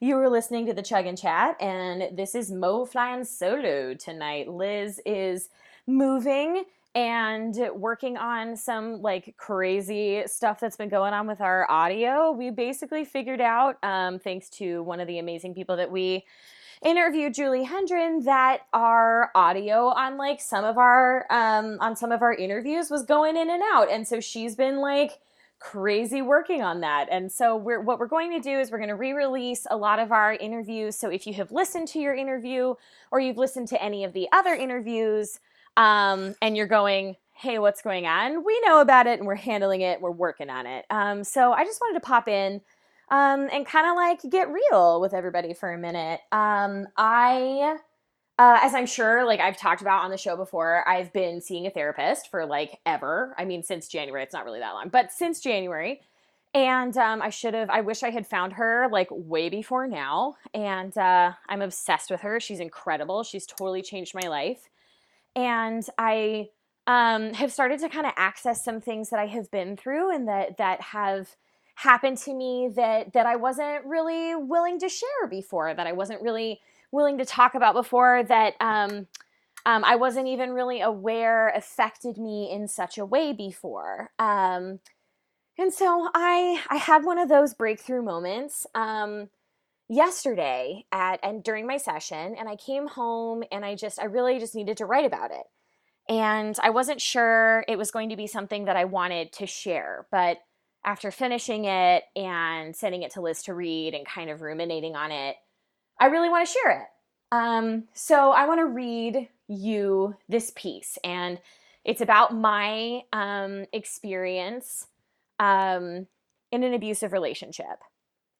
You were listening to the Chug and Chat, and this is Mo flying solo tonight. Liz is moving and working on some like crazy stuff that's been going on with our audio. We basically figured out, um, thanks to one of the amazing people that we interviewed, Julie Hendren, that our audio on like some of our um, on some of our interviews was going in and out, and so she's been like crazy working on that. And so we're what we're going to do is we're going to re-release a lot of our interviews. So if you have listened to your interview or you've listened to any of the other interviews um, and you're going, hey, what's going on? We know about it and we're handling it. We're working on it. Um, so I just wanted to pop in um, and kind of like get real with everybody for a minute. Um, I, uh, as I'm sure, like I've talked about on the show before, I've been seeing a therapist for like ever. I mean, since January. It's not really that long, but since January. And um, I should have, I wish I had found her like way before now. And uh, I'm obsessed with her. She's incredible. She's totally changed my life and I um, have started to kind of access some things that I have been through and that that have happened to me that that I wasn't really willing to share before, that I wasn't really willing to talk about before, that um, um, I wasn't even really aware affected me in such a way before. Um, and so I I had one of those breakthrough moments. Um, yesterday at and during my session and I came home and I just I really just needed to write about it. And I wasn't sure it was going to be something that I wanted to share, but after finishing it and sending it to Liz to read and kind of ruminating on it, I really want to share it. Um, so I want to read you this piece, and it's about my um, experience um, in an abusive relationship.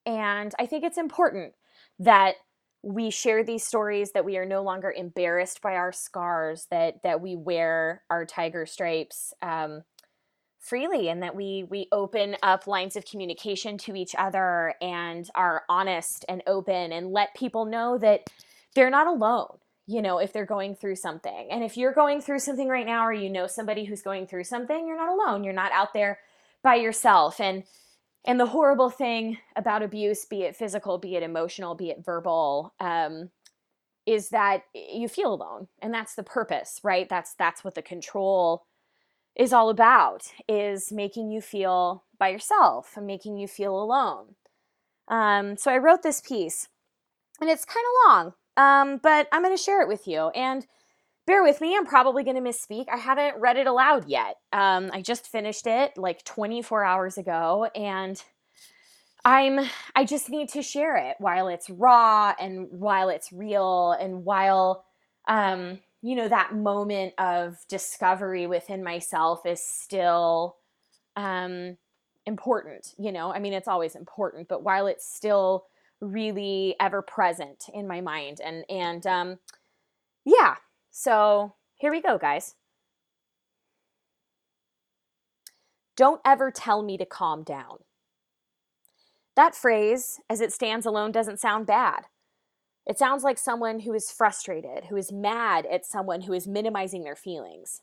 And I think it's important that we share these stories that we are no longer embarrassed by our scars that that we wear our tiger stripes um, freely and that we we open up lines of communication to each other and are honest and open and let people know that they're not alone you know if they're going through something. And if you're going through something right now or you know somebody who's going through something you're not alone. You're not out there by yourself. And and the horrible thing about abuse, be it physical, be it emotional, be it verbal, um, is that you feel alone, and that's the purpose, right? That's that's what the control is all about: is making you feel by yourself and making you feel alone. Um, so I wrote this piece, and it's kind of long, um, but I'm going to share it with you and bear with me. I'm probably going to misspeak. I haven't read it aloud yet. Um, I just finished it like 24 hours ago, and I'm I just need to share it while it's raw and while it's real and while um, you know that moment of discovery within myself is still um, important. You know, I mean, it's always important, but while it's still really ever present in my mind and and um, yeah so here we go, guys. Don't ever tell me to calm down. That phrase, as it stands alone, doesn't sound bad. It sounds like someone who is frustrated, who is mad at someone who is minimizing their feelings.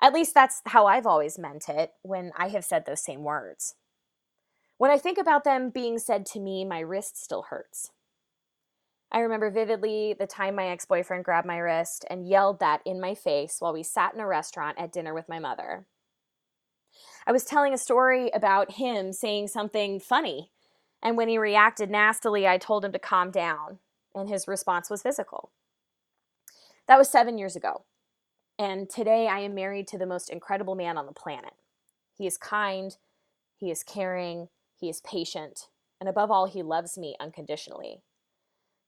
At least that's how I've always meant it when I have said those same words. When I think about them being said to me, my wrist still hurts. I remember vividly the time my ex boyfriend grabbed my wrist and yelled that in my face while we sat in a restaurant at dinner with my mother. I was telling a story about him saying something funny, and when he reacted nastily, I told him to calm down, and his response was physical. That was seven years ago, and today I am married to the most incredible man on the planet. He is kind, he is caring, he is patient, and above all, he loves me unconditionally.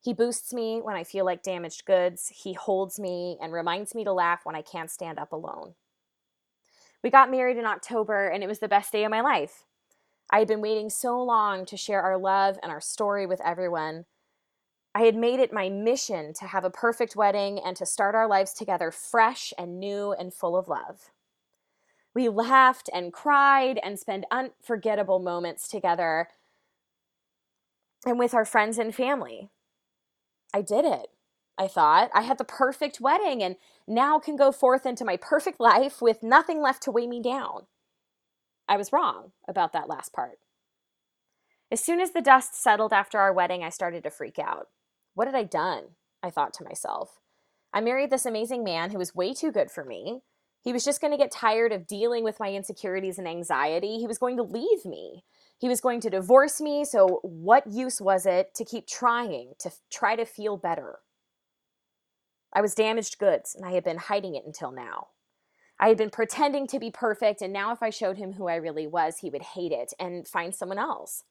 He boosts me when I feel like damaged goods. He holds me and reminds me to laugh when I can't stand up alone. We got married in October, and it was the best day of my life. I had been waiting so long to share our love and our story with everyone. I had made it my mission to have a perfect wedding and to start our lives together fresh and new and full of love. We laughed and cried and spent unforgettable moments together and with our friends and family. I did it. I thought I had the perfect wedding and now can go forth into my perfect life with nothing left to weigh me down. I was wrong about that last part. As soon as the dust settled after our wedding, I started to freak out. What had I done? I thought to myself. I married this amazing man who was way too good for me. He was just going to get tired of dealing with my insecurities and anxiety. He was going to leave me. He was going to divorce me. So, what use was it to keep trying, to try to feel better? I was damaged goods, and I had been hiding it until now. I had been pretending to be perfect, and now if I showed him who I really was, he would hate it and find someone else.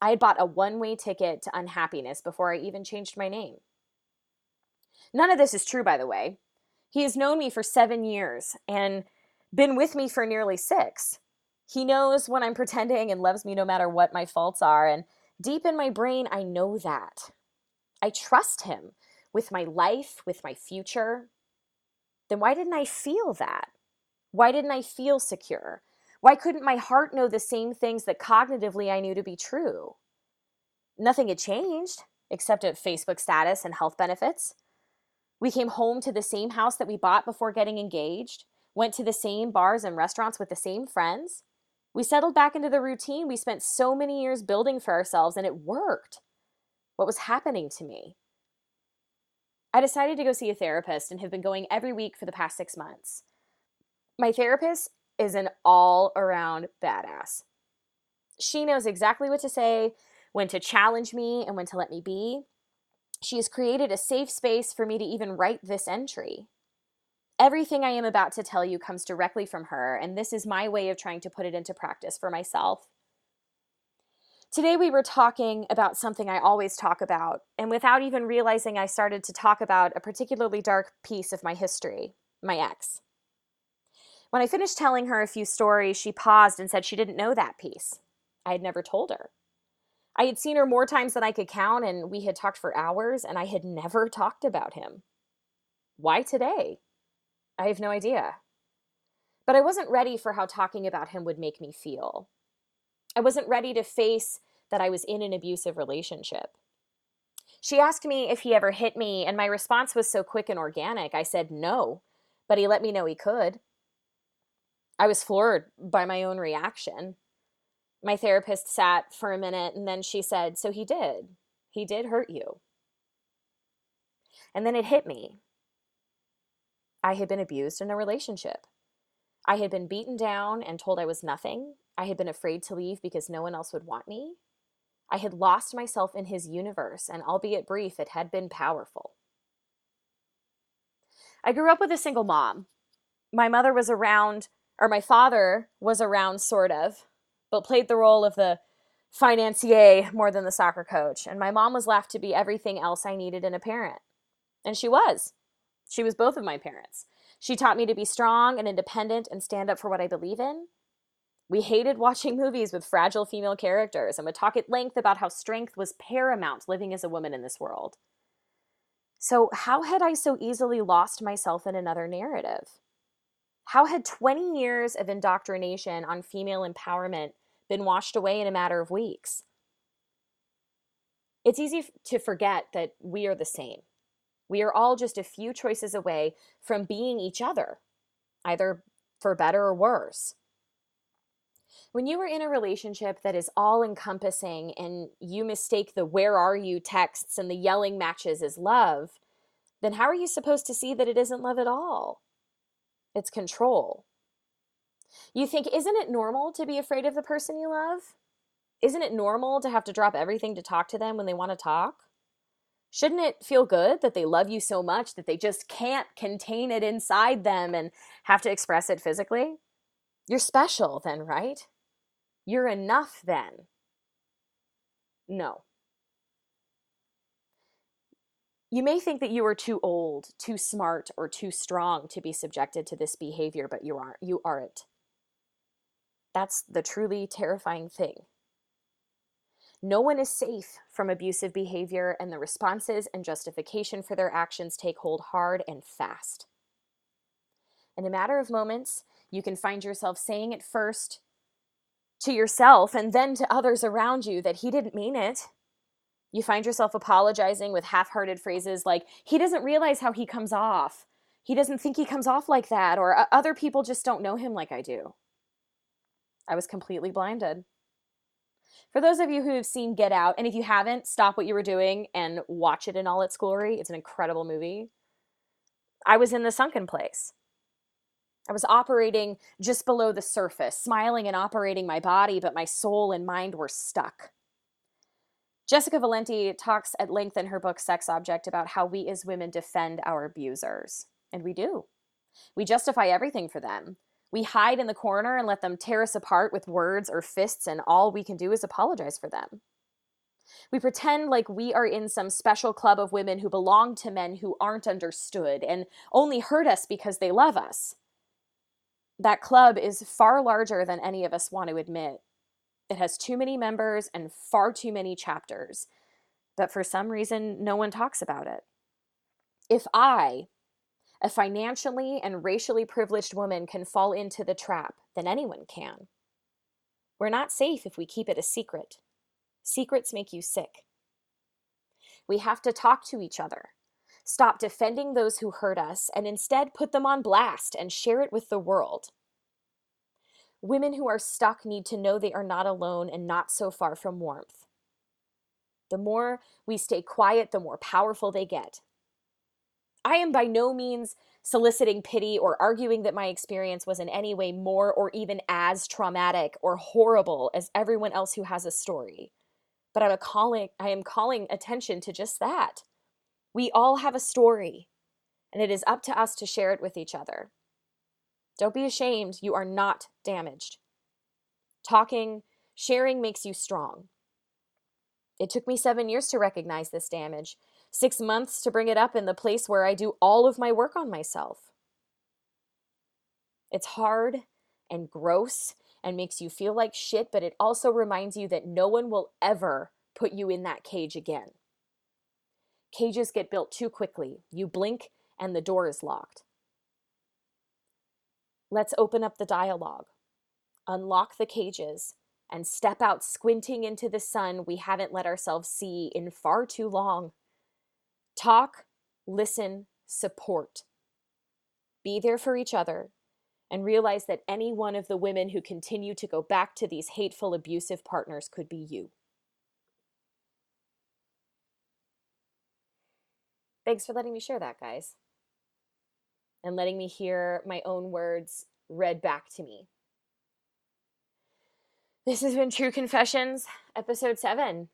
I had bought a one way ticket to unhappiness before I even changed my name. None of this is true, by the way. He has known me for seven years and been with me for nearly six. He knows when I'm pretending and loves me no matter what my faults are. And deep in my brain, I know that. I trust him with my life, with my future. Then why didn't I feel that? Why didn't I feel secure? Why couldn't my heart know the same things that cognitively I knew to be true? Nothing had changed except a Facebook status and health benefits. We came home to the same house that we bought before getting engaged, went to the same bars and restaurants with the same friends. We settled back into the routine we spent so many years building for ourselves, and it worked. What was happening to me? I decided to go see a therapist and have been going every week for the past six months. My therapist is an all around badass. She knows exactly what to say, when to challenge me, and when to let me be. She has created a safe space for me to even write this entry. Everything I am about to tell you comes directly from her, and this is my way of trying to put it into practice for myself. Today, we were talking about something I always talk about, and without even realizing, I started to talk about a particularly dark piece of my history my ex. When I finished telling her a few stories, she paused and said she didn't know that piece. I had never told her. I had seen her more times than I could count, and we had talked for hours, and I had never talked about him. Why today? I have no idea. But I wasn't ready for how talking about him would make me feel. I wasn't ready to face that I was in an abusive relationship. She asked me if he ever hit me, and my response was so quick and organic. I said no, but he let me know he could. I was floored by my own reaction. My therapist sat for a minute and then she said, So he did. He did hurt you. And then it hit me. I had been abused in a relationship. I had been beaten down and told I was nothing. I had been afraid to leave because no one else would want me. I had lost myself in his universe, and albeit brief, it had been powerful. I grew up with a single mom. My mother was around, or my father was around, sort of, but played the role of the financier more than the soccer coach. And my mom was left to be everything else I needed in a parent. And she was. She was both of my parents. She taught me to be strong and independent and stand up for what I believe in. We hated watching movies with fragile female characters and would talk at length about how strength was paramount living as a woman in this world. So, how had I so easily lost myself in another narrative? How had 20 years of indoctrination on female empowerment been washed away in a matter of weeks? It's easy to forget that we are the same. We are all just a few choices away from being each other, either for better or worse. When you are in a relationship that is all encompassing and you mistake the where are you texts and the yelling matches as love, then how are you supposed to see that it isn't love at all? It's control. You think, isn't it normal to be afraid of the person you love? Isn't it normal to have to drop everything to talk to them when they want to talk? Shouldn't it feel good that they love you so much that they just can't contain it inside them and have to express it physically? You're special then, right? You're enough then. No. You may think that you are too old, too smart, or too strong to be subjected to this behavior, but you aren't. You aren't. That's the truly terrifying thing. No one is safe from abusive behavior, and the responses and justification for their actions take hold hard and fast. In a matter of moments, you can find yourself saying it first to yourself and then to others around you that he didn't mean it. You find yourself apologizing with half hearted phrases like, he doesn't realize how he comes off. He doesn't think he comes off like that, or other people just don't know him like I do. I was completely blinded. For those of you who have seen Get Out, and if you haven't, stop what you were doing and watch it in all its glory. It's an incredible movie. I was in the sunken place. I was operating just below the surface, smiling and operating my body, but my soul and mind were stuck. Jessica Valenti talks at length in her book Sex Object about how we as women defend our abusers. And we do. We justify everything for them. We hide in the corner and let them tear us apart with words or fists, and all we can do is apologize for them. We pretend like we are in some special club of women who belong to men who aren't understood and only hurt us because they love us. That club is far larger than any of us want to admit. It has too many members and far too many chapters, but for some reason, no one talks about it. If I, a financially and racially privileged woman can fall into the trap, then anyone can. We're not safe if we keep it a secret. Secrets make you sick. We have to talk to each other, stop defending those who hurt us, and instead put them on blast and share it with the world. Women who are stuck need to know they are not alone and not so far from warmth. The more we stay quiet, the more powerful they get. I am by no means soliciting pity or arguing that my experience was in any way more or even as traumatic or horrible as everyone else who has a story. But I'm a calling I am calling attention to just that. We all have a story, and it is up to us to share it with each other. Don't be ashamed, you are not damaged. Talking, sharing makes you strong. It took me 7 years to recognize this damage, six months to bring it up in the place where I do all of my work on myself. It's hard and gross and makes you feel like shit, but it also reminds you that no one will ever put you in that cage again. Cages get built too quickly. You blink and the door is locked. Let's open up the dialogue, unlock the cages, and step out squinting into the sun we haven't let ourselves see in far too long. Talk, listen, support. Be there for each other and realize that any one of the women who continue to go back to these hateful, abusive partners could be you. Thanks for letting me share that, guys, and letting me hear my own words read back to me. This has been True Confessions, episode seven.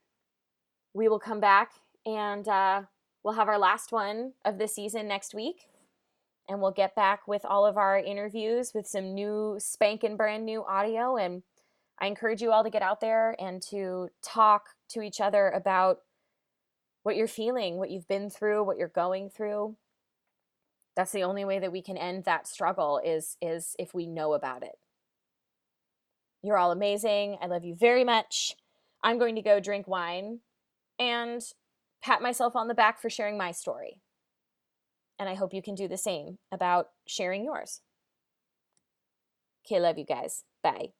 We will come back and uh, We'll have our last one of the season next week. And we'll get back with all of our interviews with some new spanking brand new audio. And I encourage you all to get out there and to talk to each other about what you're feeling, what you've been through, what you're going through. That's the only way that we can end that struggle is is if we know about it. You're all amazing. I love you very much. I'm going to go drink wine and pat myself on the back for sharing my story. And I hope you can do the same about sharing yours. Okay, love you guys. Bye.